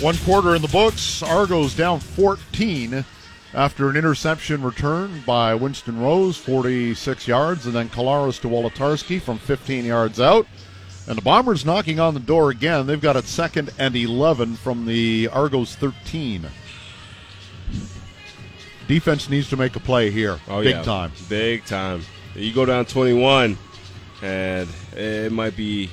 One quarter in the books. Argos down 14 after an interception return by Winston Rose, 46 yards, and then Collaros to Wolitarsky from 15 yards out. And the Bombers knocking on the door again. They've got it second and 11 from the Argos 13. Defense needs to make a play here. Oh, Big yeah. time. Big time. You go down 21, and it might be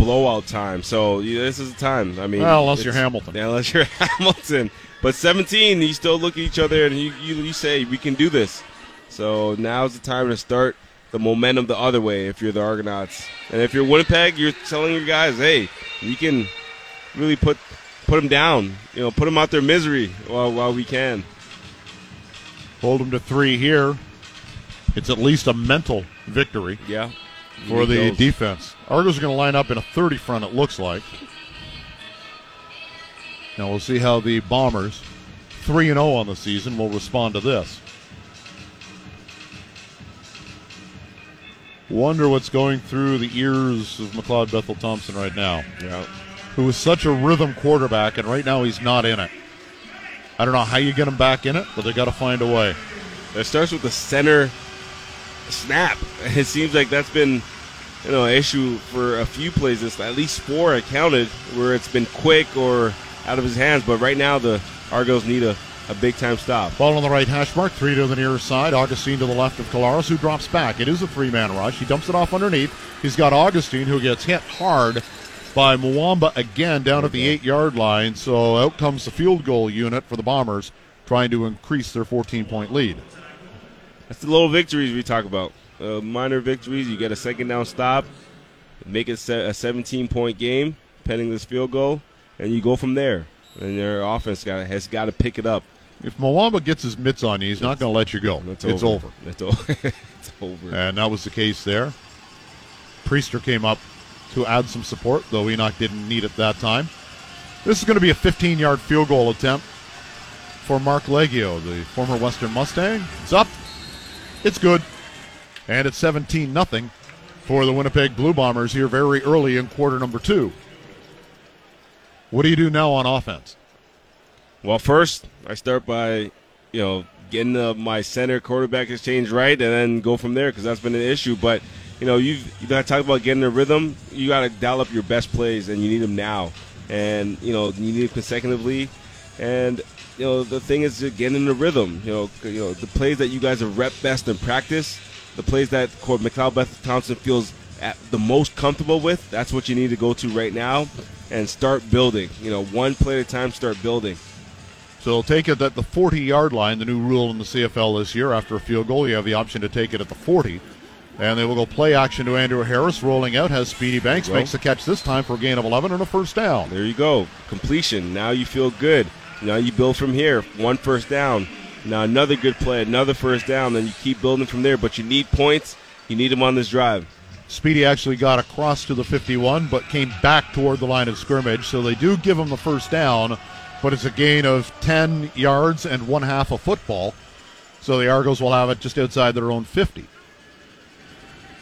blowout time. So yeah, this is the time. I mean, Well, unless you're Hamilton. Yeah, unless you're Hamilton. But 17, you still look at each other and you, you, you say, we can do this. So now's the time to start the momentum the other way if you're the Argonauts. And if you're Winnipeg, you're telling your guys, hey, we can really put put them down. You know, put them out their misery while, while we can. Hold them to three here. It's at least a mental victory. Yeah. For the Those. defense. Argos are going to line up in a 30 front, it looks like. Now we'll see how the Bombers, 3 0 on the season, will respond to this. Wonder what's going through the ears of McLeod Bethel Thompson right now, Yeah. who is such a rhythm quarterback, and right now he's not in it. I don't know how you get him back in it, but they got to find a way. It starts with the center snap. It seems like that's been, you know, issue for a few plays. This at least four I counted where it's been quick or out of his hands. But right now the Argos need a, a big time stop. Ball on the right hash mark, three to the near side. Augustine to the left of Collaros, who drops back. It is a three man rush. He dumps it off underneath. He's got Augustine, who gets hit hard by Muamba again down at the eight yard line. So out comes the field goal unit for the Bombers, trying to increase their 14 point lead. That's the little victories we talk about. Uh, minor victories. You get a second down stop, make it a 17 point game, pending this field goal, and you go from there. And their offense got has got to pick it up. If Muamba gets his mitts on you, he's not going to let you go. It's, it's over. over. It's over. it's over. And that was the case there. Priester came up to add some support, though Henoc didn't need it that time. This is going to be a 15 yard field goal attempt for Marc Liegghio, the former Western Mustang. It's up. It's good. And it's 17 nothing for the Winnipeg Blue Bombers here very early in quarter number two. What do you do now on offense? Well, first I start by, you know, getting uh, my center quarterback exchange right, and then go from there because that's been an issue. But you know, you've you got to talk about getting the rhythm. You got to dial up your best plays, and you need them now. And you know, you need them consecutively. And you know, the thing is to get in the rhythm. You know, you know the plays that you guys have rep best in practice, the plays that Court McLeod Beth Thompson feels at the most comfortable with. That's what you need to go to right now, and start building. You know, one play at a time. Start building. So they'll take it at the 40 yard line, the new rule in the CFL this year. After a field goal, you have the option to take it at the 40. And they will go play action to Andrew Harris, rolling out, has Speedy Banks, makes the catch this time for a gain of 11 and a first down. There you go. Completion. Now you feel good. Now you build from here. One first down. Now another good play, another first down. Then you keep building from there. But you need points. You need them on this drive. Speedy actually got across to the 51, but came back toward the line of scrimmage. So they do give him the first down, but it's a gain of 10 yards and one half a football. So the Argos will have it just outside their own 50.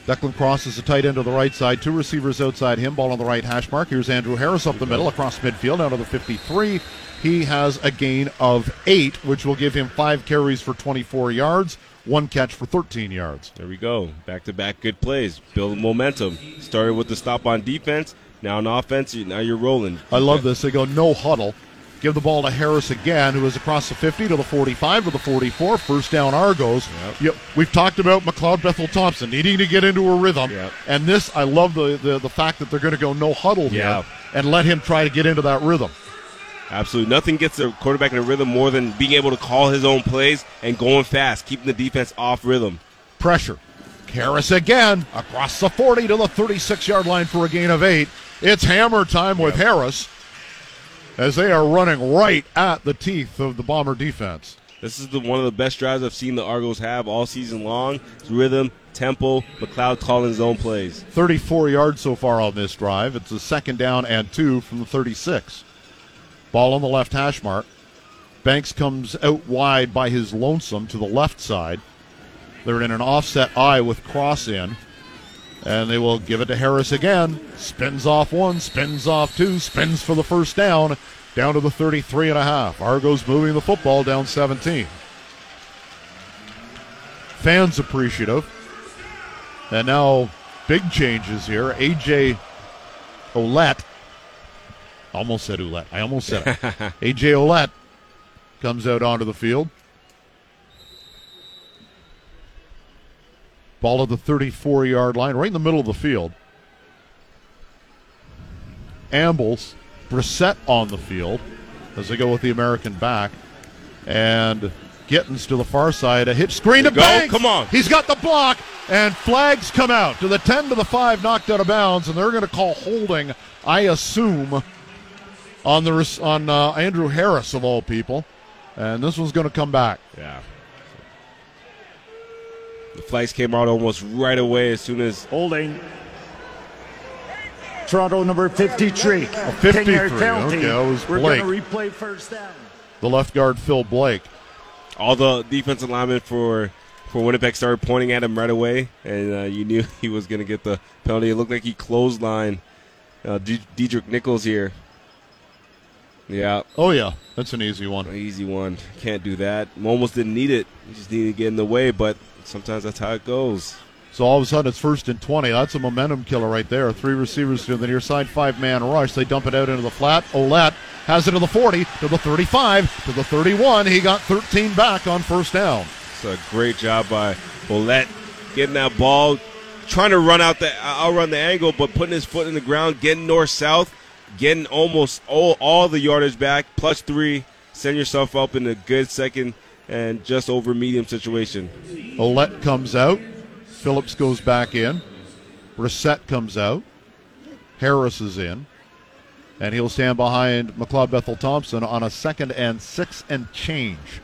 Declan Cross is the tight end to the right side. Two receivers outside him. Ball on the right hash mark. Here's Andrew Harris up the middle across midfield down to the 53. He has a gain of eight, which will give him five carries for 24 yards, one catch for 13 yards. There we go. Back to back good plays. Building momentum. Started with the stop on defense. Now on offense, now you're rolling. I love this. They go no huddle. Give the ball to Harris again, who is across the 50 to the 45 to the 44. First down, Argos. Yep. Yep. We've talked about McLeod Bethel Thompson needing to get into a rhythm. Yep. And this, I love the, the, the fact that they're going to go no huddle here Yeah. and let him try to get into that rhythm. Absolutely. Nothing gets a quarterback in a rhythm more than being able to call his own plays and going fast, keeping the defense off rhythm. Pressure. Harris again across the 40 to the 36 yard line for a gain of eight. It's hammer time with Harris as they are running right at the teeth of the Bomber defense. This is the one of the best drives I've seen the Argos have all season long. It's rhythm, tempo, McLeod calling his own plays. 34 yards so far on this drive. It's a second down and two from the 36. Ball on the left hash mark. Banks comes out wide by his lonesome to the left side. They're in an offset eye with cross in. And they will give it to Harris again. Spins off one, spins off two, spins for the first down. down to the 33 and a half. Argos moving the football down 17. Fans appreciative. And now big changes here. AJ Ouellette. Almost said Ouellette. I almost said it. AJ Ouellette comes out onto the field. Ball at the 34 yard line, right in the middle of the field. Ambles, Brissett on the field as they go with the American back. And Gittens to the far side. A hit screen to Go. Banks. Come on. He's got the block, and flags come out to the 10 to the 5, knocked out of bounds, and they're going to call holding, I assume, on the on uh, Andrew Harris of all people. And this one's going to come back. Yeah. The flags came out almost right away as soon as Holding. Toronto number 53. 53, 10-yard penalty. okay, that was We're going to replay first down. The left guard, Phil Blake. all the defensive linemen for for Winnipeg started pointing at him right away, and uh, you knew he was going to get the penalty. It looked like he clotheslined uh, D- Diedrich Nichols here. Yeah, Oh, yeah, that's an easy one. An easy one. Can't do that. Almost didn't need it. He just needed to get in the way, but sometimes that's how it goes. So all of a sudden it's first and 20. That's a momentum killer right there. Three receivers to the near side, five man rush. They dump it out into the flat. Ouellette has it to the 40, to the 35, to the 31. He got 13 back on first down. It's a great job by Ouellette getting that ball, trying to run out the outrun the angle, but putting his foot in the ground, getting north south, getting almost all, all the yardage back, plus three. Send yourself up in a good second and just over medium situation. Ouellette comes out. Phillips goes back in. Brissett comes out. Harris is in. And he'll stand behind McLeod Bethel Thompson on a second and six and change.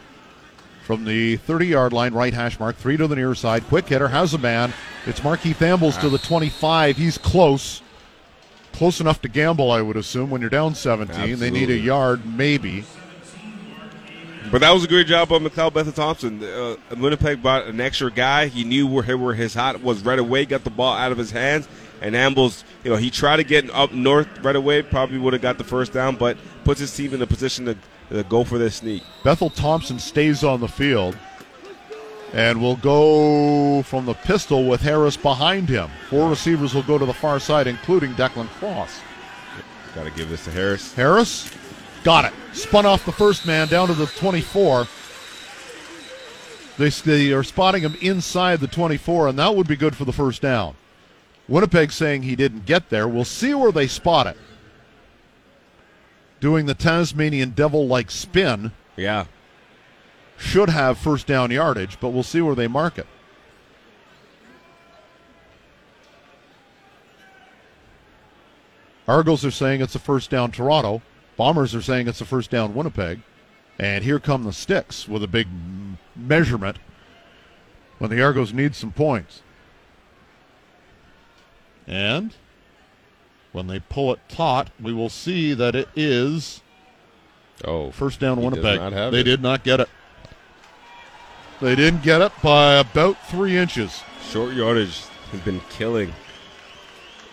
From the 30 yard line, right hash mark, three to the near side. Quick hitter has a man. It's Markeith Ambles to the 25. He's close. Close enough to gamble, I would assume, when you're down 17. They need a yard, maybe. But that was a great job by McLeod Bethel Thompson. Uh, Winnipeg brought an extra guy. He knew where, where his hot was right away, got the ball out of his hands. And Ambles, you know, he tried to get up north right away, probably would have got the first down, but puts his team in a position to, to go for this sneak. Bethel Thompson stays on the field and will go from the pistol with Harris behind him. Four receivers will go to the far side, including Declan Cross. Got to give this to Harris. Harris got it. Spun off the first man down to the 24. They, they are spotting him inside the 24, and that would be good for the first down. Winnipeg saying he didn't get there. We'll see where they spot it. Doing the Tasmanian devil like spin Yeah. should have first down yardage, but we'll see where they mark it. Argos are saying it's a first down Toronto. Bombers are saying it's a first down Winnipeg. And here come the sticks with a big measurement when the Argos need some points. And when they pull it taut, we will see that it is Oh, First down, Winnipeg. they it. did not get it. They didn't get it by about three inches. short yardage has been killing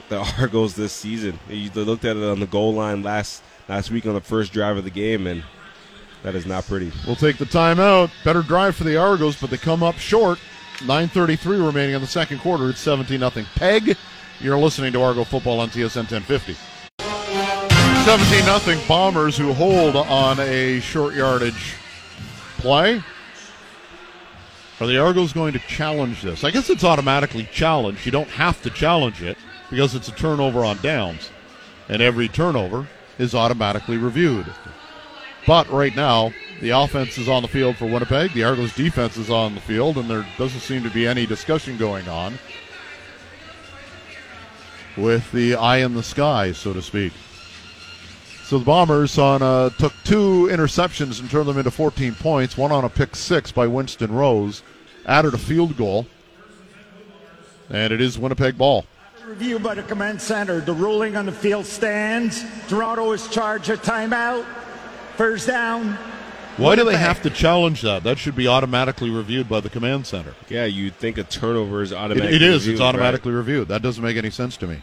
the Argos this season. They they looked at it on the goal line last last week on the first drive of the game, and that is not pretty. We'll take the timeout. Better drive for the Argos, but they come up short. 9.33 remaining in the second quarter. It's 17 0. Peg, you're listening to Argo football on TSN 1050. 17 0 Bombers who hold on a short yardage play. Are the Argos going to challenge this? I guess it's automatically challenged. You don't have to challenge it because it's a turnover on downs. And every turnover is automatically reviewed. But right now, the offense is on the field for Winnipeg. The Argos defense is on the field, and there doesn't seem to be any discussion going on with the eye in the sky, so to speak. So the Bombers on uh, took two interceptions and turned them into 14 points. One on a pick six by Winston Rose, added a field goal, and it is Winnipeg ball. Review by the command center. The ruling on the field stands. Toronto is charged a timeout. First down. Why do they Winnipeg. have to challenge that? That should be automatically reviewed by the command center. Yeah, you'd think a turnover is It, it is. reviewed, It's right? automatically reviewed. That doesn't make any sense to me.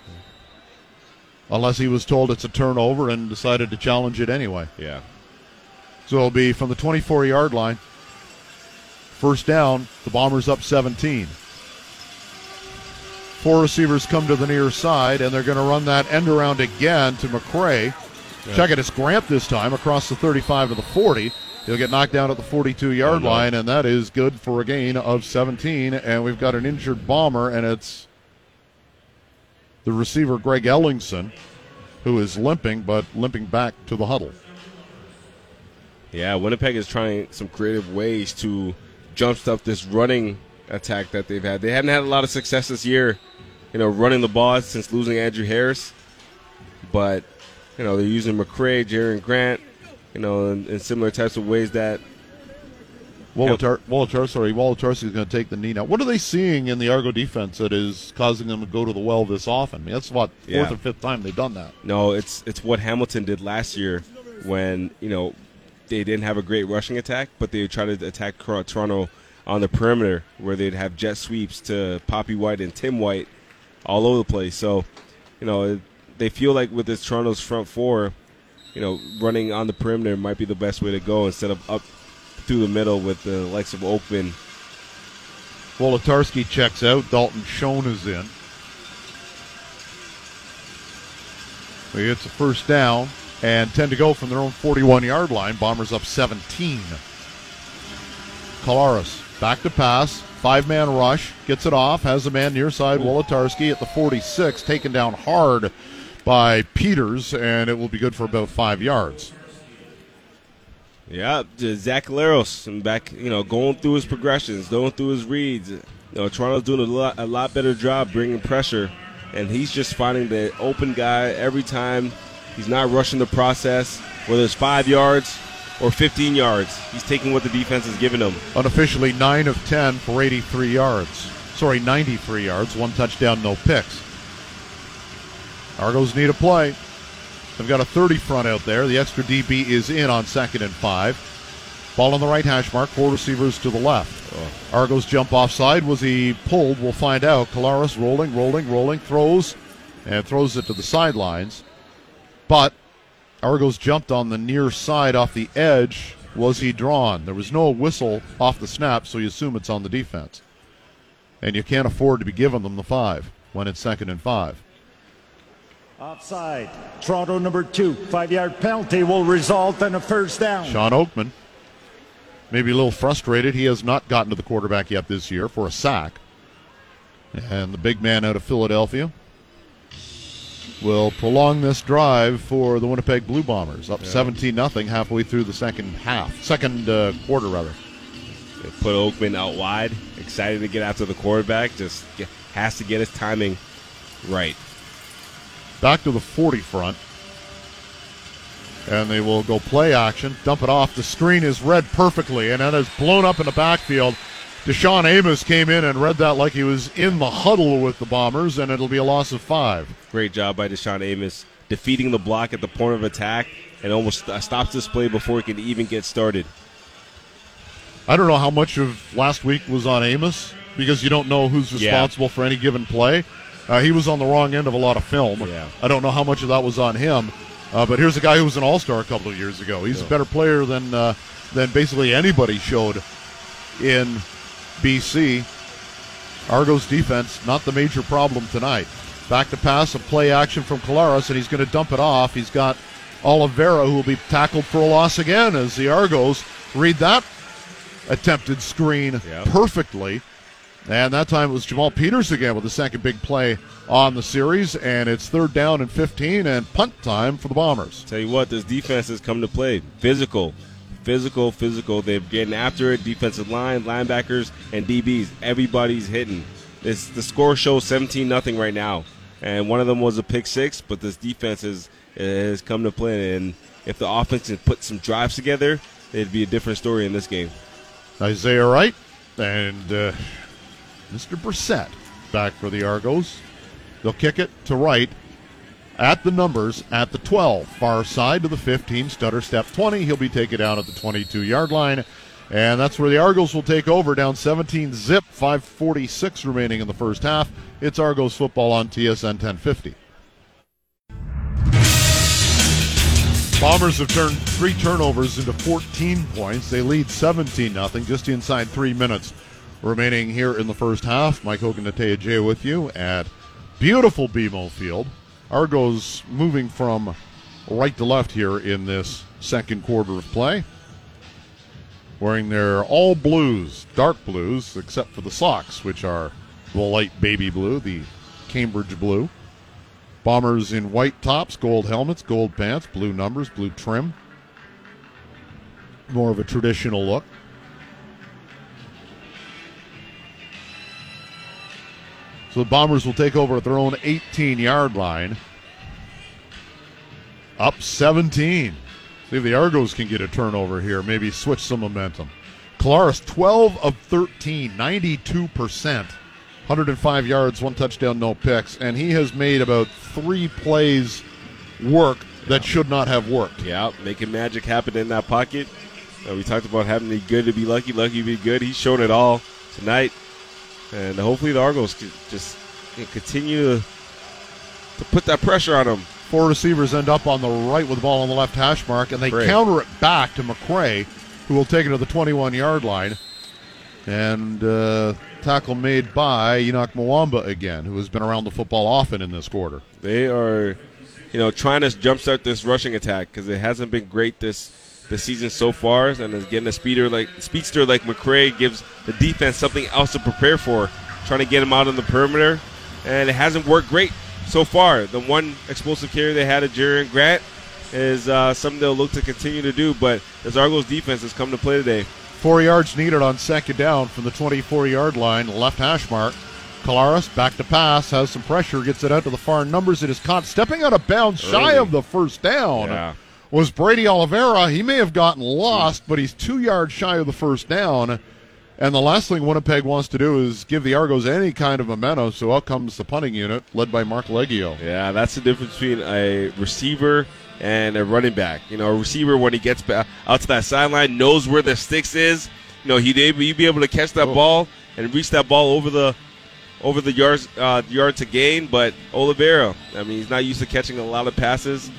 unless he was told it's a turnover and decided to challenge it anyway. Yeah. So it'll be from the 24 yard line. First down, the Bombers up 17. Four receivers come to the near side, and they're going to run that end around again to McCrae. Check it, it's Grant this time across the 35 to the 40. He'll get knocked down at the 42 yard Oh, no. line, and that is good for a gain of 17. And we've got an injured bomber, and it's the receiver Greg Ellingson, who is limping, but limping back to the huddle. Yeah, Winnipeg is trying some creative ways to jump stuff this running attack that they've had. They haven't had a lot of success this year, you know, running the ball since losing Andrew Harris. But, you know, they're using McCrae, Janarion Grant, you know, in, in similar types of ways that Wolatar, Wolatar, sorry, Wolitarsky is going to take the knee now. What are they seeing in the Argo defense that is causing them to go to the well this often? I mean, that's what fourth Yeah. or fifth time they've done that. No, it's it's what Hamilton did last year when you know they didn't have a great rushing attack, but they tried to attack Toronto on the perimeter where they'd have jet sweeps to Papi White and Tim White all over the place. So, you know, they feel like with this Toronto's front four, you know, running on the perimeter might be the best way to go instead of up through the middle with the likes of Oakman. Wolitarsky checks out. Dalton Schoen is in. He gets a first down and 10 to go from their own 41 yard line. Bombers up 17. Collaros back to pass. Five man rush. Gets it off. Has a man near side. Wolitarsky at the 46. Taken down hard by Peters, and it will be good for about five yards. Yeah, Zach Collaros back, you know, going through his progressions, going through his reads. You know, Toronto's doing a lot, a lot better job bringing pressure, and he's just finding the open guy every time. He's not rushing the process, whether it's five yards or 15 yards. He's taking what the defense is giving him. Unofficially 9 of 10 for 83 yards. Sorry, 93 yards. One touchdown, no picks. Argos need a play. They've got a 30 front out there. The extra DB is in on second and five. Ball on the right hash mark. Four receivers to the left. Oh. Argos jump offside. Was he pulled? We'll find out. Collaros rolling, rolling, rolling, throws, and throws it to the sidelines. But Argos jumped on the near side off the edge. Was he drawn? There was no whistle off the snap, so you assume it's on the defense. And you can't afford to be giving them the five when it's second and five. Offside. Toronto number two. Five yard penalty will result in a first down. Shawn Oakman, maybe a little frustrated. He has not gotten to the quarterback yet this year for a sack. And the big man out of Philadelphia will prolong this drive for the Winnipeg Blue Bombers. Up 17 nothing halfway through the second half, second uh, quarter rather. They put Oakman out wide, excited to get after the quarterback, just get, has to get his timing right. Back to the 40 front. And they will go play action, dump it off. The screen is read perfectly, and that is blown up in the backfield. DaShaun Amos came in and read that like he was in the huddle with the Bombers, and it'll be a loss of five. Great job by DaShaun Amos defeating the block at the point of attack and almost stops this play before it can even get started. I don't know how much of last week was on Amos because you don't know who's Yeah. responsible for any given play. Uh, he was on the wrong end of a lot of film. Yeah. I don't know how much of that was on him. Uh, but here's a guy who was an All Star a couple of years ago. He's a better player than uh, than basically anybody showed in BC. Argos defense not the major problem tonight. Back to pass, a play action from Collaros, and he's going to dump it off. He's got Oliveira who will be tackled for a loss again as the Argos read that attempted screen Yeah. perfectly. And that time it was Jamal Peters again with the second big play on the series. And it's third down and 15 and punt time for the Bombers. Tell you what, this defense has come to play. Physical, physical, physical. They're getting after it. Defensive line, linebackers, and DBs. Everybody's hitting. It's, the score shows 17 nothing right now. And one of them was a pick six, but this defense has, has come to play. And if the offense can put some drives together, it'd be a different story in this game. Isaiah Wright and uh, Mr. Brissett back for the Argos. They'll kick it to Wright at the numbers at the 12, far side to the 15, stutter step 20. He'll be taken down at the 22 yard line. And that's where the Argos will take over, down 17 zip, 546 remaining in the first half. It's Argos football on TSN 1050. Bombers have turned three turnovers into 14 points. They lead 17 0, just inside three minutes remaining here in the first half. Mike Hogan J with you at beautiful BMO Field. Argos moving from right to left here in this second quarter of play. Wearing their all blues, dark blues, except for the socks, which are the light baby blue, the Cambridge blue. Bombers in white tops, gold helmets, gold pants, blue numbers, blue trim. More of a traditional look. So the Bombers will take over at their own 18 yard line. Up 17. See if the Argos can get a turnover here, maybe switch some momentum. Collaros, 12 of 13, 92%. 105 yards, one touchdown, no picks. And he has made about three plays work that should not have worked. Yeah, making magic happen in that pocket. Uh, we talked about having to be good to be lucky, lucky to be good. He's shown it all tonight. And hopefully the Argos can just continue to, to put that pressure on them. Four receivers end up on the right with the ball on the left hash mark, and they Great. counter it back to McCrae, who will take it to the 21 yard line. And uh, tackle made by Henoc Muamba again, who has been around the football often in this quarter. They are, you know, trying to jumpstart this rushing attack because it hasn't been great this this season so far. And is getting a speeder like speedster like McCrae gives the defense something else to prepare for, trying to get him out on the perimeter, and it hasn't worked great so far. The one explosive carry they had at Jerry Grant is uh, something they'll look to continue to do. But as Argos defense has come to play today. Four yards needed on second down from the 24 yard line, left hash mark. Collaros back to pass, has some pressure, gets it out to the far numbers. It is caught stepping out of bounds, shy Early. of the first down. Yeah. Was Brady Oliveira. He may have gotten lost, but he's two yards shy of the first down. And the last thing Winnipeg wants to do is give the Argos any kind of momentum, so out comes the punting unit, led by Marc Liegghio. Yeah, that's the difference between a receiver and a running back. You know, a receiver when he gets out to that sideline knows where the sticks is. You know, he'd be able to catch that Oh. ball and reach that ball over the over the yards uh, yard to gain. But Oliveira, I mean, he's not used to catching a lot of passes.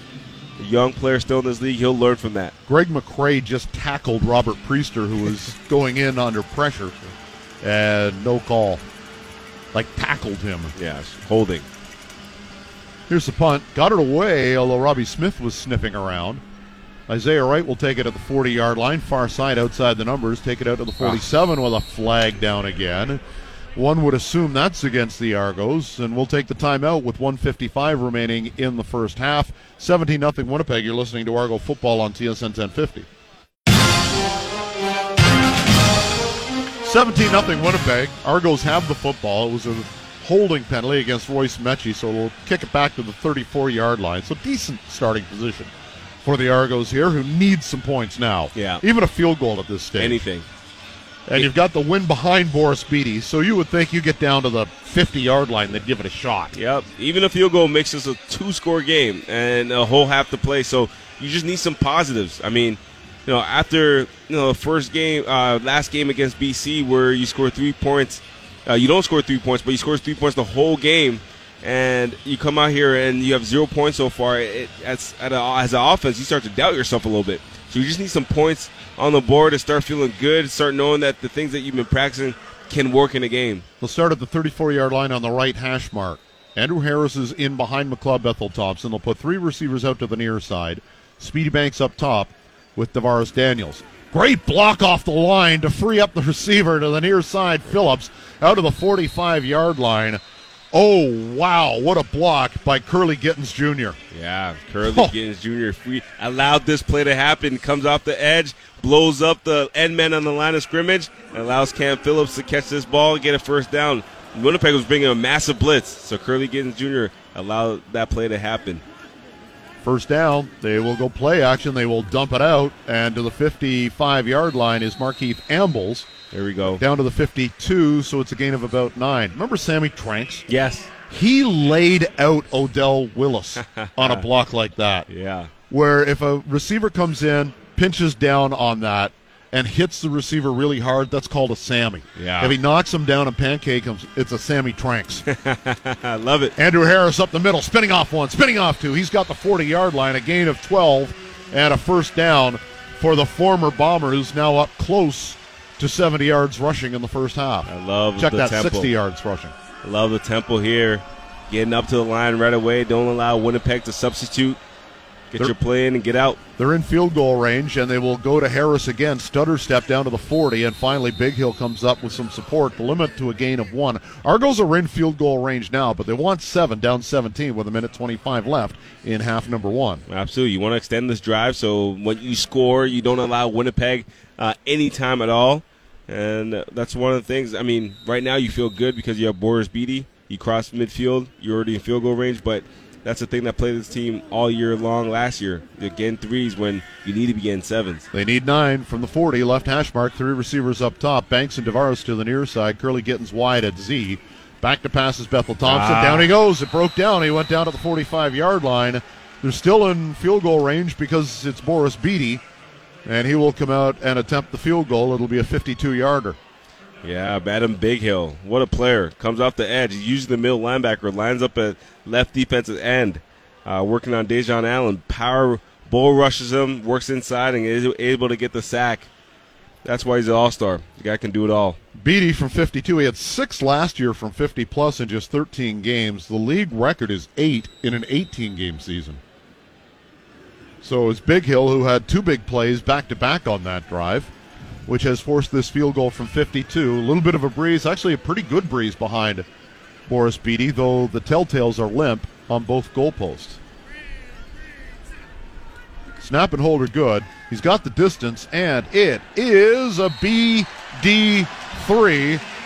A young player still in this league, he'll learn from that. Greg McCrae just tackled Robert Priester, who was going in under pressure, and no call. Like tackled him. Yes, holding. Here's the punt. Got it away, although Robbie Smith was sniffing around. Isaiah Wright will take it at the 40 yard line, far side outside the numbers, take it out to the ah. 47 with a flag down again. One would assume that's against the Argos, and we'll take the timeout with 155 remaining in the first half. 17 0 Winnipeg. You're listening to Argo football on TSN 1050. 17 0 Winnipeg. Argos have the football. It was a holding penalty against Royce Metchie, so we'll kick it back to the 34 yard line. So decent starting position for the Argos here, who need some points now. Yeah. Even a field goal at this stage. Anything. And you've got the win behind Boris Bede, so you would think you get down to the 50 yard line, they'd give it a shot. Yep. Even a field goal makes this a two score game and a whole half to play. So you just need some positives. I mean, you know, after you know the first game, uh, last game against BC, where you score three points, uh, you don't score three points, but you score three points the whole game, and you come out here and you have zero points so far. It, as as an offense, you start to doubt yourself a little bit. So you just need some points on the board to start feeling good, start knowing that the things that you've been practicing can work in a game. They'll start at the 34 yard line on the right hash mark. Andrew Harris is in behind McLeod Bethel Thompson. They'll put three receivers out to the near side. Speedy Banks up top with DaVaris Daniels. Great block off the line to free up the receiver to the near side. Phillips out of the 45 yard line. Oh, wow. What a block by Curly Gittens Jr. Yeah, Curly Oh. Gittens Jr. If we allowed this play to happen. Comes off the edge, blows up the end man on the line of scrimmage, and allows Cam Phillips to catch this ball and get a first down. Winnipeg was bringing a massive blitz, so Curly Gittens Jr. allowed that play to happen. First down, they will go play action. They will dump it out, and to the 55 yard line is Markeith Ambles. There we go. down to the 52, so it's a gain of about nine. Remember Sammy Tranks? Yes. He laid out Odell Willis on a block like that, Yeah. where if a receiver comes in, pinches down on that, and hits the receiver really hard, that's called a Sammy. Yeah. If he knocks him down and pancake him, it's a Sammy Tranks. I love it. Andrew Harris up the middle, spinning off one, spinning off two. He's got the 40 yard line, a gain of 12. and a first down for the former Bomber, who's now up close to 70 yards rushing in the first half. I love Check the that, tempo. 60 yards rushing. I love the tempo here. Getting up to the line right away. Don't allow Winnipeg to substitute. Get They're- your play in and get out. They're in field goal range, and they will go to Harris again. Stutter step down to the 40, and finally Bighill comes up with some support to limit to a gain of one. Argos are in field goal range now, but they want seven, down 17 with a minute 25 left in half number one. Absolutely. You want to extend this drive so when you score, you don't allow Winnipeg uh, any time at all. And that's one of the things. I mean, right now you feel good because you have Boris Bede. You cross midfield. You're already in field goal range. But that's the thing that played this team all year long last year. You're getting threes when you need to be getting sevens. They need nine from the 40, left hash mark, three receivers up top. Banks and DaVaris to the near side. Curly Gittens wide at Z. Back to passes Bethel Thompson. Ah. Down he goes. It broke down. He went down to the 45 yard line. They're still in field goal range because it's Boris Bede, and he will come out and attempt the field goal. It'll be a 52 yarder. Yeah, Adam Bighill. What a player. Comes off the edge. He's using the middle linebacker. Lines up at left defensive end. Uh, working on Dejon Allen. Power bull rushes him. Works inside and is able to get the sack. That's why he's an all star. The guy can do it all. Bede from 52. He had six last year from 50 plus in just 13 games. The league record is eight in an 18 game season. So it's Bighill who had two big plays back to back on that drive, which has forced this field goal from 52. A little bit of a breeze, actually a pretty good breeze behind Boris Bede, though the telltales are limp on both goalposts. Snap and hold are good. He's got the distance, and it is a BD3.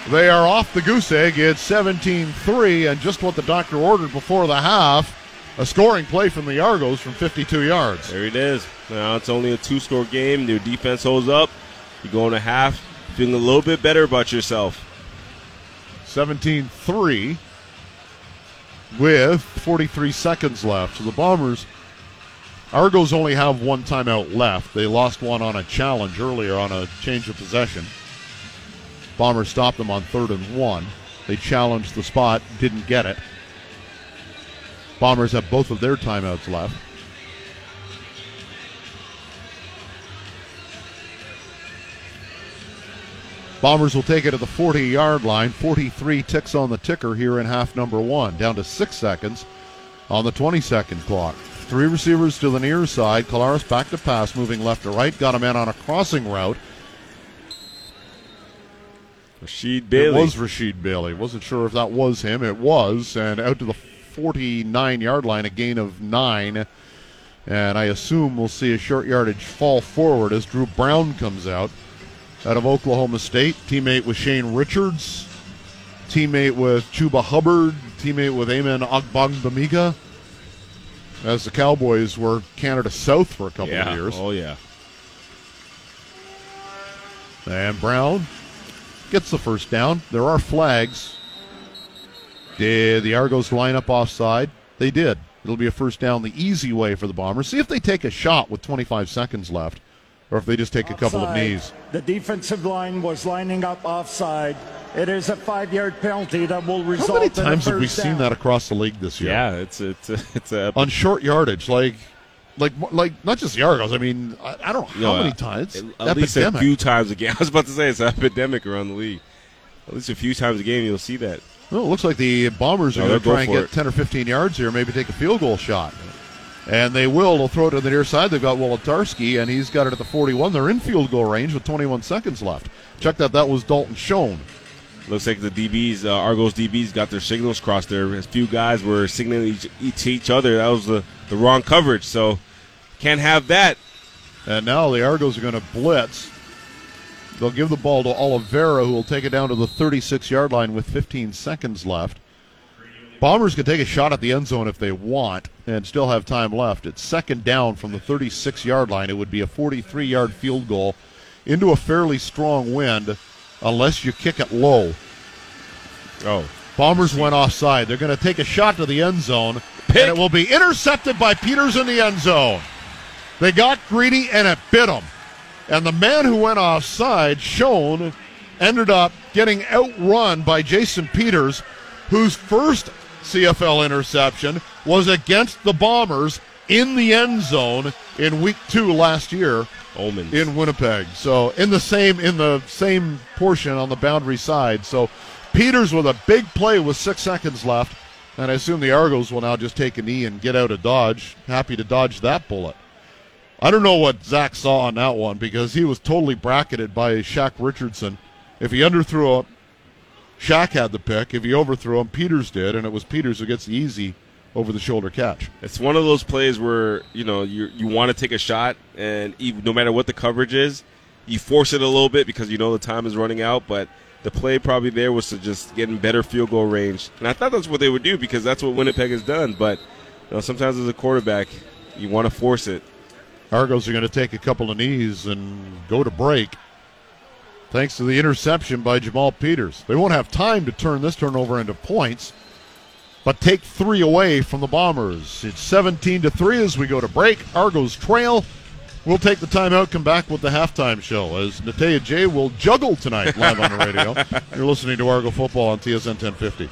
They are off the goose egg. It's 17 3, and just what the doctor ordered before the half. A scoring play from the Argos from 52 yards. There it is. Now it's only a two score game. Your defense holds up. You go in a half, feeling a little bit better about yourself. 17 3 with 43 seconds left. So the Bombers, Argos only have one timeout left. They lost one on a challenge earlier on a change of possession. Bombers stopped them on third and one. They challenged the spot, didn't get it. Bombers have both of their timeouts left. Bombers will take it to the 40 yard line. 43 ticks on the ticker here in half number one, down to six seconds on the 20 second clock. Three receivers to the near side. Collaros back to pass, moving left to right. Got a man on a crossing route. Rasheed Bailey. It was Rasheed Bailey. Wasn't sure if that was him. It was. And out to the 49 yard line, a gain of nine. And I assume we'll see a short yardage fall forward as Drew Brown comes out out of Oklahoma State. Teammate with Shane Richards. Teammate with Chuba Hubbard. Teammate with Amen Ogbongbemiga. As the Cowboys were Canada South for a couple yeah. of years. Oh, yeah. And Brown gets the first down. There are flags. Did the Argos line up offside? They did. It'll be a first down the easy way for the Bombers. See if they take a shot with 25 seconds left, or if they just take a couple of knees. The defensive line was lining up offside. It is a five-yard penalty that will result How many in a times have we first seen down. that across the league this year? Yeah, it's it's it's a On short yardage, like, like, like not just the Argos. I mean, I, I don't know how No, many uh, times. At, It's at least a few times a game. I was about to say it's an epidemic around the league. At least a few times a game you'll see that. Well, it looks like the Bombers are No, going to try and get it. 10 or 15 yards here, maybe take a field goal shot. And they will. They'll throw it to the near side. They've got Wolitarsky, and he's got it at the 41. They're in field goal range with 21 seconds left. Check that. That was Dalton Schoen. Looks like the DBs, uh, Argos DBs, got their signals crossed there. A few guys were signaling each, each, each other. That was the, the wrong coverage, so can't have that. And now the Argos are going to blitz. They'll give the ball to Oliveira, who will take it down to the 36 yard line with 15 seconds left. Bombers can take a shot at the end zone if they want and still have time left. It's second down from the 36 yard line. It would be a 43 yard field goal into a fairly strong wind unless you kick it low. Oh, Bombers went offside. They're going to take a shot to the end zone, Pick. and it will be intercepted by Peters in the end zone. They got greedy, and it bit them. And the man who went offside, Schoen, ended up getting outrun by Jason Peters, whose first CFL interception was against the Bombers in the end zone in week two last year Omens. in Winnipeg. So in the same in the same portion on the boundary side. So Peters with a big play with six seconds left, and I assume the Argos will now just take a knee and get out of dodge. Happy to dodge that bullet. I don't know what Zach saw on that one because he was totally bracketed by Shaq Richardson. If he underthrew Shaq had the pick. If he overthrew him, Peters did, and it was Peters who gets the easy over the shoulder catch. It's one of those plays where you know you you want to take a shot, and even, no matter what the coverage is, you force it a little bit because you know the time is running out. But the play probably there was to just get in better field goal range, and I thought that's what they would do because that's what Winnipeg has done. But you know, sometimes as a quarterback, you want to force it. Argos are going to take a couple of knees and go to break. Thanks to the interception by Jamal Peters. They won't have time to turn this turnover into points, but take three away from the Bombers. It's 17 to 3 as we go to break. Argos trail. We'll take the timeout, come back with the halftime show as Natea J will juggle tonight live on the radio. You're listening to Argo Football on TSN 1050.